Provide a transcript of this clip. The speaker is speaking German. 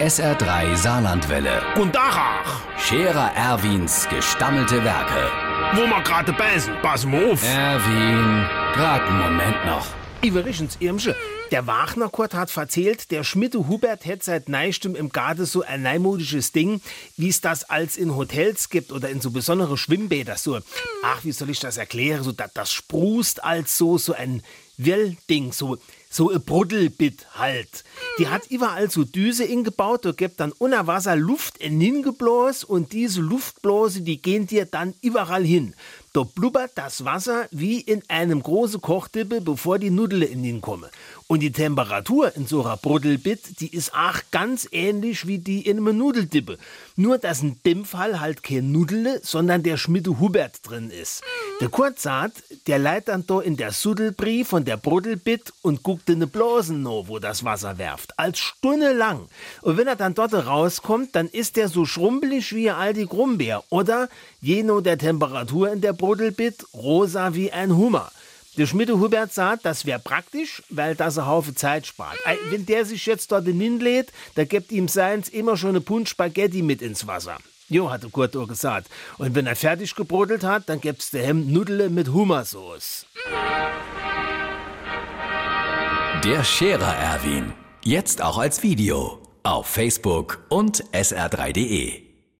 SR3 Saarlandwelle. Und Dachach, Scherer Erwins gestammelte Werke. wo wir gerade beißen, pass mal auf. Erwin, grad einen Moment noch. Übrigens, Irmsche, der Wagner Kurt hat erzählt, der Schmitte Hubert hätte seit Neistem im Garten so ein neumodisches Ding, wie es das als in Hotels gibt oder in so besondere Schwimmbäder. So, ach, wie soll ich das erklären? So, das, das sprust als so, so ein Wellding, so, so ein Bruddelbit halt. Die hat überall so Düse ingebaut, da gibt dann unter Wasser Luft in hingeblos und diese Luftblase, die gehen dir dann überall hin. Da blubbert das Wasser wie in einem großen Kochdippe, bevor die Nudel in ihn kommen. Und die Temperatur in so einer Bruddelbit, die ist auch ganz ähnlich wie die in einem Nudeldippe. Nur, dass in dem Fall halt kein Nudele, sondern der Schmiede Hubert drin ist. Der Kurt sagt, der leitet dann da in der Suddelbrie von der Bruddelbit und guckt in ne Blasen no, wo das Wasser werft. Als Stunde lang. Und wenn er dann dort rauskommt, dann ist der so schrumpelig wie ein alti Grumbeer. Oder, je nach der Temperatur in der Bruddelbit, rosa wie ein Hummer. Der Schmiede Hubert sagt, das wäre praktisch, weil das ein Haufen Zeit spart. Wenn der sich jetzt dort hinlädt, da gibt ihm seins immer schon eine Punsch Spaghetti mit ins Wasser. Jo, hatte Kurt auch gesagt. Und wenn er fertig gebrodelt hat, dann gibt's der Hemd Nudele mit Hummersauce. Der Scherer Erwin. Jetzt auch als Video. Auf Facebook und sr3.de.